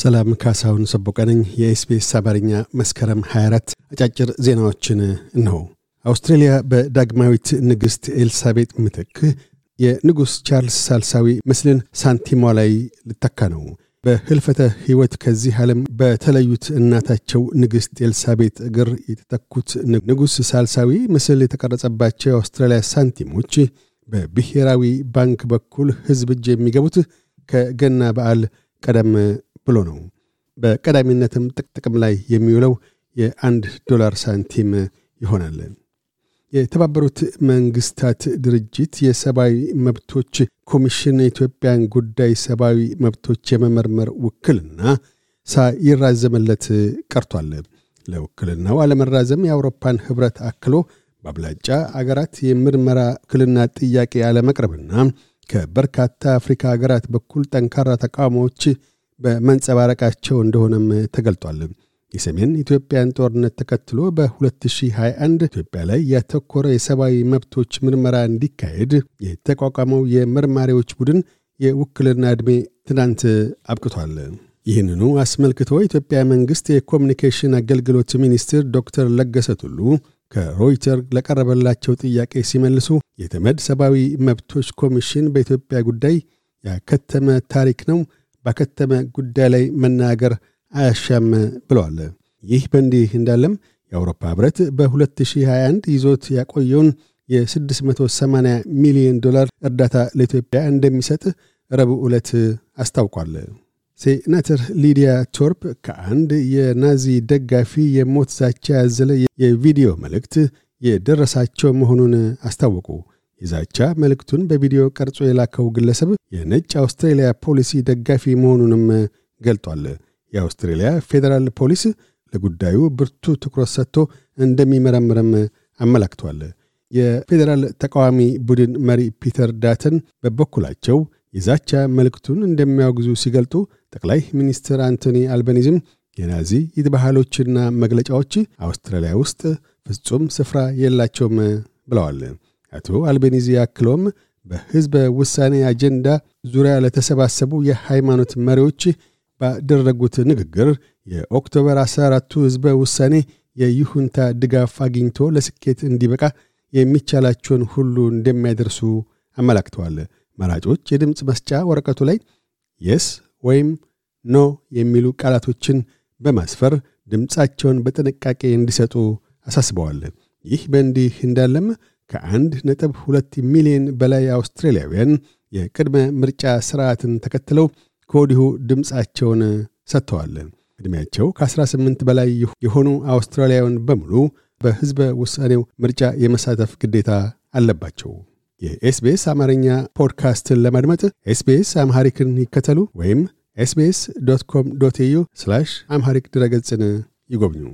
ሰላም ካሳሁን ሰቦቃ ነኝ የ SBS አማርኛ መስከረም 24 አጫጭር ዜናዎችን እነሆ። አውስትሬልያ በዳግማዊት ንግሥት ኤልሳቤጥ ምትክ የንጉሥ ቻርልስ ሳልሳዊ ምስልን ሳንቲሟ ላይ ልትተካ ነው። በህልፈተ ሕይወት ከዚህ ዓለም በተለዩት እናታቸው ንግሥት ኤልሳቤጥ እግር የተተኩት ንጉሥ ሳልሳዊ ምስል የተቀረጸባቸው የአውስትራሊያ ሳንቲሞች በብሔራዊ ባንክ በኩል ሕዝብ እጅ የሚገቡት ከገና በዓል ቀደም ብሎ ነው። በቀዳሚነትም ጥቅጥቅም ላይ የሚውለው የአንድ ዶላር ሳንቲም ይሆናል። የተባበሩት መንግስታት ድርጅት የሰብአዊ መብቶች ኮሚሽን የኢትዮጵያን ጉዳይ ሰብአዊ መብቶች የመመርመር ውክልና ሳይራዘመለት ቀርቷል። ለውክልናው አለመራዘም የአውሮፓን ህብረት አክሎ በአብላጫ አገራት የምርመራ ውክልና ጥያቄ አለመቅረብና ከበርካታ አፍሪካ አገራት በኩል ጠንካራ ተቃውሞዎች በመንጸባረቃቸው እንደሆነም ተገልጧል። የሰሜን ኢትዮጵያን ጦርነት ተከትሎ በ2021 ኢትዮጵያ ላይ ያተኮረ የሰብአዊ መብቶች ምርመራ እንዲካሄድ የተቋቋመው የመርማሪዎች ቡድን የውክልና ዕድሜ ትናንት አብቅቷል። ይህንኑ አስመልክቶ የኢትዮጵያ መንግሥት የኮሚኒኬሽን አገልግሎት ሚኒስትር ዶክተር ለገሰ ቱሉ ከሮይተር ለቀረበላቸው ጥያቄ ሲመልሱ የተመድ ሰብአዊ መብቶች ኮሚሽን በኢትዮጵያ ጉዳይ ያከተመ ታሪክ ነው ባከተመ ጉዳይ ላይ መናገር አያሻም ብለዋል። ይህ በእንዲህ እንዳለም የአውሮፓ ህብረት በ2021 ይዞት ያቆየውን የ680 ሚሊዮን ዶላር እርዳታ ለኢትዮጵያ እንደሚሰጥ ረቡዕ ዕለት አስታውቋል። ሴናተር ሊዲያ ቶርፕ ከአንድ የናዚ ደጋፊ የሞት ዛቻ ያዘለ የቪዲዮ መልእክት የደረሳቸው መሆኑን አስታወቁ። የዛቻ መልእክቱን በቪዲዮ ቀርጾ የላከው ግለሰብ የነጭ አውስትሬልያ ፖሊሲ ደጋፊ መሆኑንም ገልጧል። የአውስትሬልያ ፌዴራል ፖሊስ ለጉዳዩ ብርቱ ትኩረት ሰጥቶ እንደሚመረምርም አመላክቷል። የፌዴራል ተቃዋሚ ቡድን መሪ ፒተር ዳተን በበኩላቸው የዛቻ መልእክቱን እንደሚያወግዙ ሲገልጡ ጠቅላይ ሚኒስትር አንቶኒ አልበኒዝም የናዚ ይትባህሎችና መግለጫዎች አውስትራሊያ ውስጥ ፍጹም ስፍራ የላቸውም ብለዋል። አቶ አልቤኒዚ አክሎም በሕዝበ ውሳኔ አጀንዳ ዙሪያ ለተሰባሰቡ የሃይማኖት መሪዎች ባደረጉት ንግግር የኦክቶበር 14ቱ ሕዝበ ውሳኔ የይሁንታ ድጋፍ አግኝቶ ለስኬት እንዲበቃ የሚቻላቸውን ሁሉ እንደሚያደርሱ አመላክተዋል። መራጮች የድምፅ መስጫ ወረቀቱ ላይ yes ወይም no የሚሉ ቃላቶችን በማስፈር ድምፃቸውን በጥንቃቄ እንዲሰጡ አሳስበዋል። ይህ በእንዲህ እንዳለም ከአንድ ነጥብ ሁለት ሚሊዮን በላይ አውስትራሊያውያን የቅድመ ምርጫ ሥርዓትን ተከትለው ከወዲሁ ድምፃቸውን ሰጥተዋል። ዕድሜያቸው ከ18 በላይ የሆኑ አውስትራሊያውያን በሙሉ በሕዝበ ውሳኔው ምርጫ የመሳተፍ ግዴታ አለባቸው። የ SBS አማርኛ ፖድካስትን ለማድመጥ SBS Amharic ን ይከተሉ ወይም SBS dot com dot au Amharic ድረገጽን ይጎብኙ።